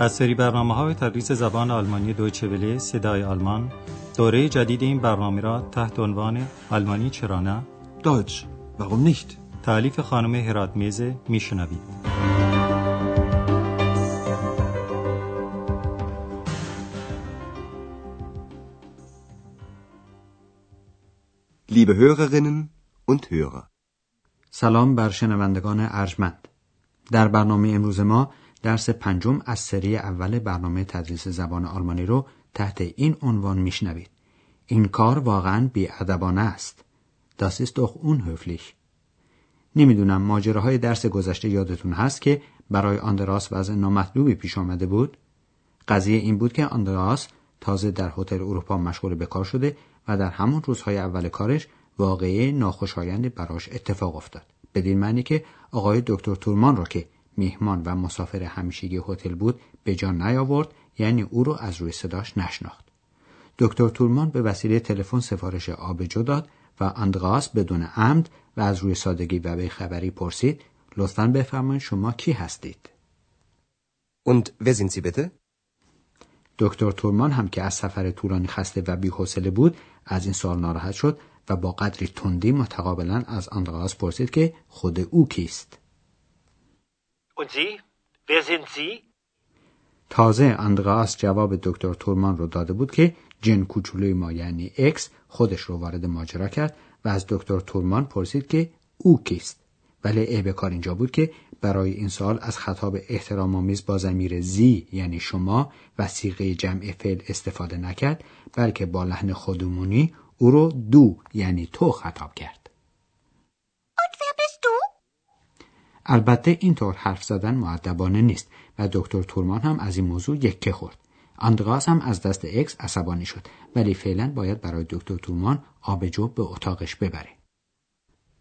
از سری برنامه های تدریس زبان آلمانی دویچه وله صدای آلمان دوره جدید این برنامه را تحت عنوان آلمانی چرا نه Deutsch. Warum nicht? تعلیف خانم هرات میزه میشنوید Liebe Hörerinnen und Hörer. سلام بر شنوندگان ارجمند در برنامه امروز ما درس پنجم از سری اول برنامه تدریس زبان آلمانی رو تحت این عنوان میشنوید. این کار واقعا بیادبانه است. Das ist doch unhöflich. نمی‌دونم ماجراهای درس گذشته یادتون هست که برای آندراس وضع نامطلوبی پیش آمده بود؟ قضیه این بود که آندراس تازه در هتل اروپا مشغول به کار شده و در همون روزهای اول کارش واقعه ناخوشایندی براش اتفاق افتاد. بدین معنی که آقای دکتر تورمان را که میهمان و مسافر همیشگی هتل بود به جان نیاورد یعنی او رو از روی صداش نشناخت. دکتر تورمان به وسیله تلفن سفارش آبجو داد و آندراس بدون عمد و از روی سادگی و به خبری پرسید لطفا بفرمایید شما کی هستید؟ Und wer sind Sie bitte? دکتر تورمان هم که از سفر طولانی خسته و بی‌حوصله بود از این سوال ناراحت شد و با قدری تندی متقابلا از آندراس پرسید که خود او کیست. Und Sie? Wer sind Sie? تازه آندراس جواب دکتر تورمان رو داده بود که جن کوچولوی ما یعنی اکس خودش رو وارد ماجرا کرد و از دکتر تورمان پرسید که او کیست ولی عیب کار اینجا بود که برای این سال از خطاب احترام آمیز با ضمیر زی یعنی شما و سیغه جمع فعل استفاده نکرد بلکه با لحن خودمونی او رو دو یعنی تو خطاب کرد Und wer bist du? البته اینطور حرف زدن معدبانه نیست و دکتر تورمان هم از این موضوع یکه خورد. آندراس هم از دست اکس عصبانی شد ولی فعلا باید برای دکتر تورمان آبجو به اتاقش ببره.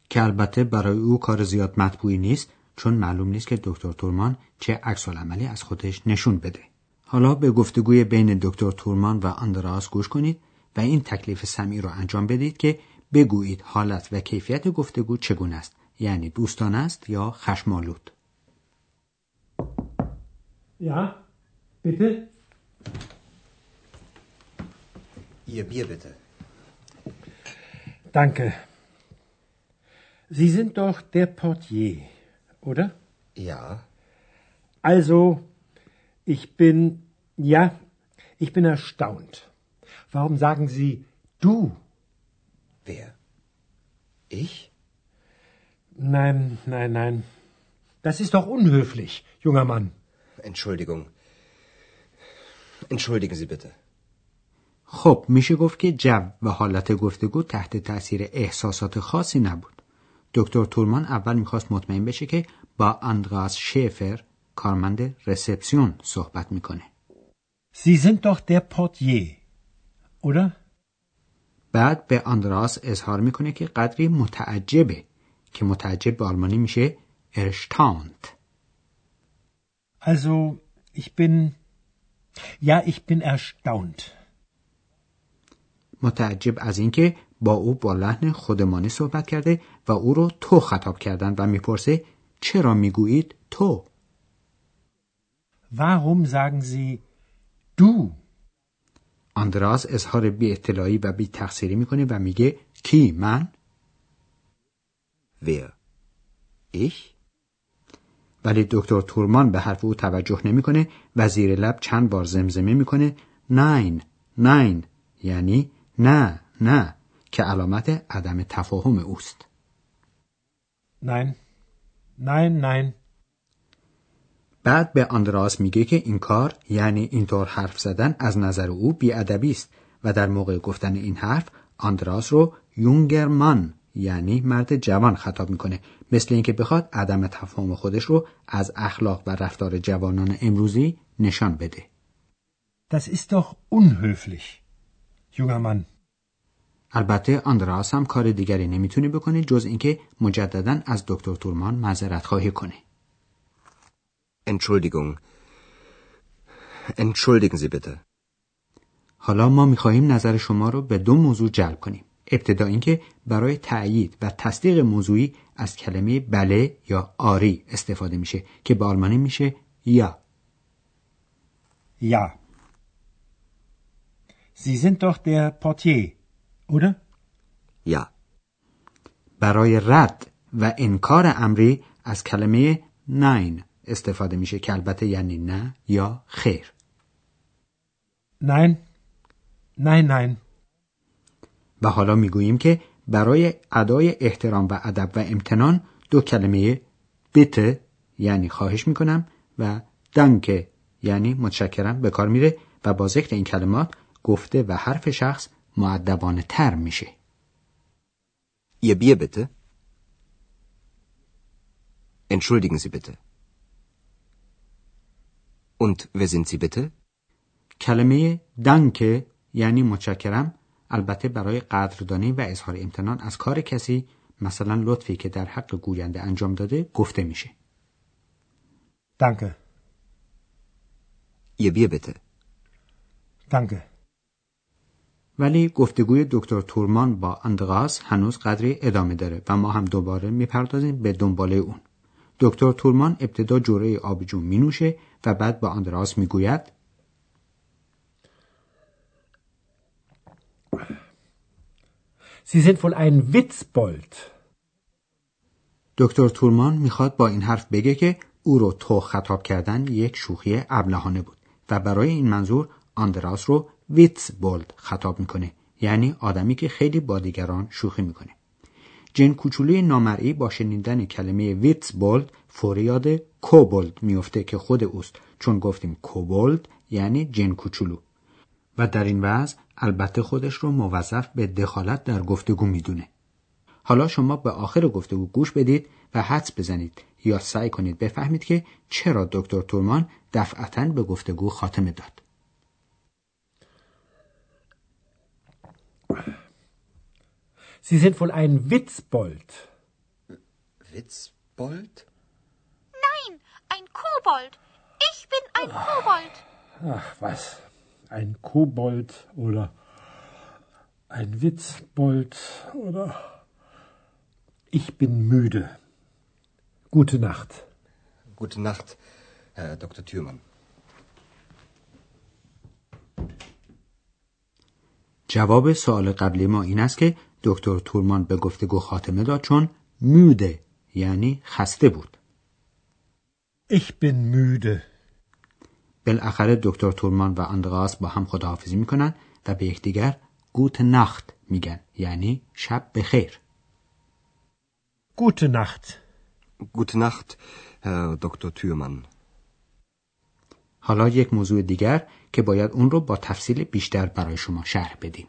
که البته برای او کار زیاد مطبوعی نیست چون معلوم نیست که دکتر تورمان چه عکس عملی از خودش نشون بده. حالا به گفتگوی بین دکتر تورمان و آندراس گوش کنید و این تکلیف سمی رو انجام بدید که بگویید حالت و کیفیت گفتگو چگونه است. یعنی دوستانه است یا خشمالود Ja, bitte? Ihr Bier bitte. Danke. Sie sind doch der Portier, oder? Ja. Also, ich bin, ja, ich bin erstaunt. Warum sagen Sie du? Wer? Ich? Nein, nein, nein. Das ist doch unhöflich, junger Mann. Entschuldigung. Entschuldigen Sie bitte. خب میشه گفت که جو و حالت گفتگو تحت تاثیر احساسات خاصی نبود. دکتر تورمان اول می‌خواست مطمئن بشه که با اندراس شیفر کارمند رسپسیون صحبت می‌کنه. Sie sind doch der Portier, oder? بعد به آندراس اظهار می‌کنه که قدری متعجبه که متعجب به آلمانی میشه erstaunt. Also, ich bin, ja, ich bin erstaunt. متعجب از اینکه با او با لحن خودمانی صحبت کرده و او رو تو خطاب کردن و می‌پرسه چرا می‌گویید تو Warum sagen Sie du? آندراس اظهار بی اطلاعی و بی تقصیری می‌کنه و میگه کی من Wer? Ich? ولی دکتر تورمان به حرف او توجه نمی‌کنه و زیر لب چند بار زمزمه می‌کنه ناین ناین یعنی نه نه که علامت عدم تفاهم اوست Nein, nein, nein. بعد به آندراس میگه که این کار یعنی اینطور حرف زدن از نظر او بیادبی است و در موقع گفتن این حرف آندراس رو یونگرمان یعنی مرد جوان خطاب می‌کنه مثل اینکه بخواد عدم تفاهم خودش رو از اخلاق و رفتار جوانان امروزی نشان بده Das ist doch unhöflich, junger Mann. البته آندراس هم کار دیگری نمی‌تونه بکنه جز اینکه مجددا از دکتر تورمان معذرت خواهی کنه Entschuldigung. Entschuldigen Sie bitte. حالا ما می‌خواهیم نظر شما رو به دو موضوع جلب کنیم ابتدا اینکه برای تأیید و تصدیق موضوعی از کلمه بله یا آری استفاده میشه که به آلمانی میشه یا Ja. Sie sind doch der Portier, oder? Ja. برای رد و انکار امری از کلمه نین استفاده میشه که البته یعنی نه یا خیر Nein. Nein, nein. و حالا می‌گوییم که برای ادای احترام و ادب و امتنان دو کلمه بیته یعنی خواهش می‌کنم و دنکه یعنی متشکرم به کار میره و با ذکر این کلمات گفته و حرف شخص معدبانه تر میشه Ihr Bier bitte. Entschuldigen Sie bitte. Und wer sind Sie bitte? کلمه دنکه یعنی متشکرم البته برای قدردانی و اظهار امتنان از کار کسی مثلا لطفی که در حق گوینده انجام داده گفته میشه Danke. Ihr Bier bitte. Danke. ولی گفتگوی دکتر تورمان با اندراس هنوز قدری ادامه داره و ما هم دوباره می‌پردازیم به دنباله اون دکتر تورمان ابتدا جوره آبجو می نوشه و بعد با اندراس می‌گوید Sie sind wohl ein Witzbold. دکتر تورمان می‌خواد با این حرف بگه که او رو تو خطاب کردن یک شوخی ابلهانه بود و برای این منظور آندراس رو ویتس بولد خطاب می‌کنه یعنی آدمی که خیلی با دیگران شوخی می‌کنه جن کوچولوی نامرئی با شنیدن کلمه ویتس بولد فوری یاد کوبولد میفته که خود اوست چون گفتیم کوبولد یعنی جن کوچولو و در این وضع البته خودش رو موظف به دخالت در گفتگو می‌دونه حالا شما به آخر گفتگو گوش بدید و حدس بزنید یا سعی کنید بفهمید که چرا دکتر تورمان دفعتا به گفتگو خاتمه داد. Sie sind wohl ein Witzbold. Witzbold? Nein, ein Kobold. Ich bin ein Kobold. Ach, was? Ein Kobold oder ein Witzbold oder... Ich bin müde. Gute Nacht. Gute Nacht, Herr Dr. Thürmann. جواب سوال قبلی ما این است که دکتر تورمان به گفتگو خاتمه داد چون موده یعنی خسته بود. Ich bin müde. بالاخره دکتر تورمان و اندراس با هم خداحافظی می‌کنن و به یکدیگر گوت نخت میگن یعنی شب بخیر. Nacht. Gute Nacht, Herr Dr. Thürmann. حالا یک موضوع دیگر که باید اون رو با تفصیل بیشتر برای شما شرح بدیم.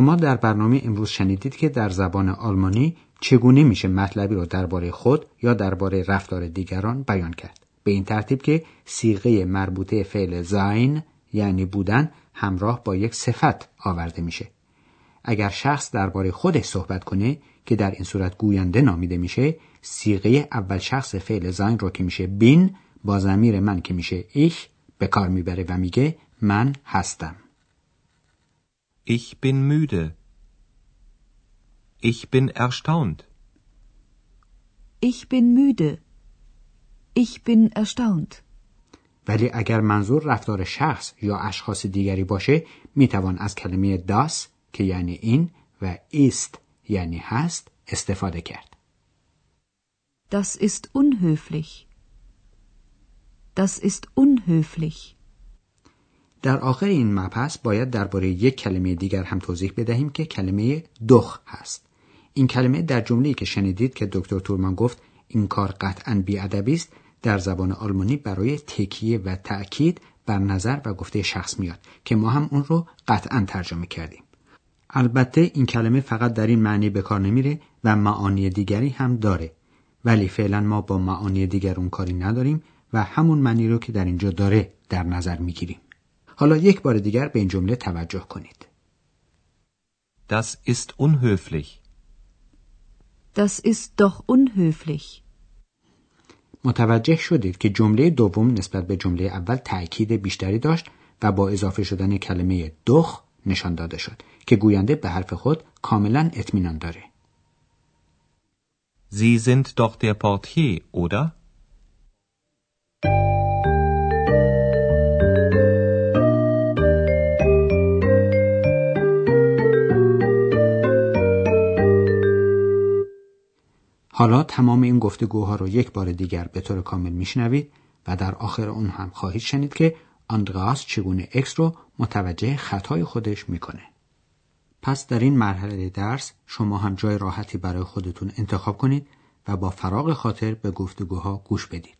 شما در برنامه امروز شنیدید که در زبان آلمانی چگونه میشه مطلبی رو درباره خود یا درباره رفتار دیگران بیان کرد. به این ترتیب که سیغه مربوطه فعل زاین یعنی بودن همراه با یک صفت آورده میشه. اگر شخص درباره خودش صحبت کنه که در این صورت گوینده نامیده میشه سیغه اول شخص فعل زاین رو که میشه بین با ضمیر من که میشه ایش به کار می‌بره و میگه من هستم. Ich bin müde. Ich bin erstaunt. Ich bin müde. Ich bin erstaunt. ولی اگر منظور رفتار شخص یا اشخاص دیگری باشه می‌توان از کلمه داس که یعنی این و ایست یعنی هست استفاده کرد. Das ist unhöflich. Das ist unhöflich. در آخر این مبحث باید درباره یک کلمه دیگر هم توضیح بدهیم که کلمه دخ هست. این کلمه در جمله‌ای که شنیدید که دکتر تورمان گفت این کار قطعا بیادبی است در زبان آلمانی برای تکیه و تأکید بر نظر و گفته شخص میاد که ما هم اون رو قطعا ترجمه کردیم. البته این کلمه فقط در این معنی به کار نمیره و معانی دیگری هم داره ولی فعلا ما با معانی دیگر اون کاری نداریم و همون معنی رو که در اینجا داره در نظر می‌گیریم. حالا یک بار دیگر به این جمله توجه کنید. Das ist unhöflich. Das ist doch unhöflich. متوجه شدید که جمله دوم نسبت به جمله اول تأکید بیشتری داشت و با اضافه شدن کلمه دخ نشان داده شد که گوینده به حرف خود کاملا اطمینان داره. Sie sind doch der Portier, oder? حالا تمام این گفتگوها رو یک بار دیگر به طور کامل میشنوید و در آخر اون هم خواهید شنید که آندراس چگونه اکس رو متوجه خطای خودش می‌کنه. پس در این مرحله درس شما هم جای راحتی برای خودتون انتخاب کنید و با فراغ خاطر به گفتگوها گوش بدید.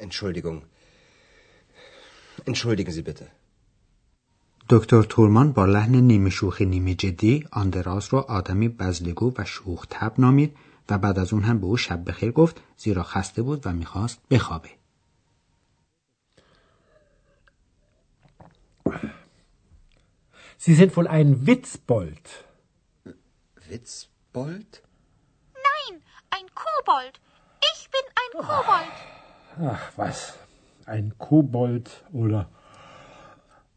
Entschuldigung. Entschuldigen Sie bitte. دکتر تورمان با لحن نیمه شوخی نیمه جدی آندراس رو آدمی بزلگو و شوخ تب نامید و بعد از اون هم به او شب بخیر گفت زیرا خسته بود و می‌خواست بخوابه. Sie sind wohl ein Witzbold. Witzbold? Nein, ein Kobold. Ich bin ein Kobold. Ach, was? Ein Kobold oder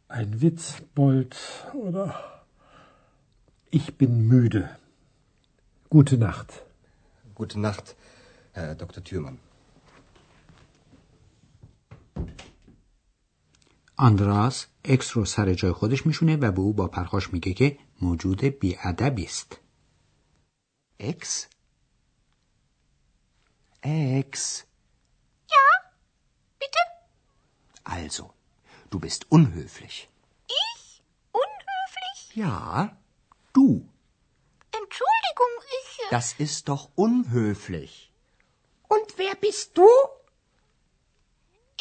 ein Witzbold oder. Ich bin müde. Gute Nacht. Gute Nacht, Herr Dr. Thürmann. آندراس اکس رو سر جای خودش میشونه و به او با پرخاش میگه که موجود بیادبی است. Ex? Ex. Ja, bitte? Also, du bist unhöflich. Ich? Unhöflich? Ja, du. Entschuldigung, ich. äh, Das ist doch unhöflich. Und wer bist du?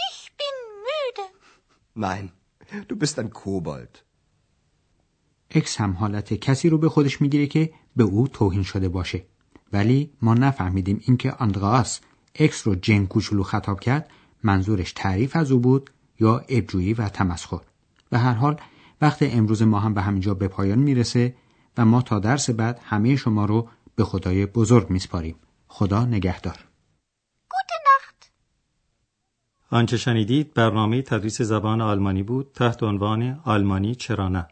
Ich bin müde. Nein, du bist ein Kobold. اکس هم حالت کسی رو به خودش می‌گیره که به او توهین شده باشه. ولی ما نفهمیدیم اینکه آندراس اکس رو جن کوچولو خطاب کرد منظورش تعریف از او بود یا عیب‌جویی و تمسخر. به هر حال وقت امروز ما هم به همینجا به پایان می‌رسه و ما تا درس بعد همه شما رو به خدای بزرگ میسپاریم. خدا نگهدار. آنچه شنیدید برنامه تدریس زبان آلمانی بود تحت عنوان آلمانی چرا نه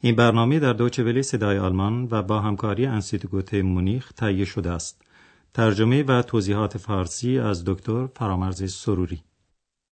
این برنامه در دوچه ولی صدای آلمان و با همکاری انستیتوت مونیخ تهیه شده است ترجمه و توضیحات فارسی از دکتر فرامرز سروری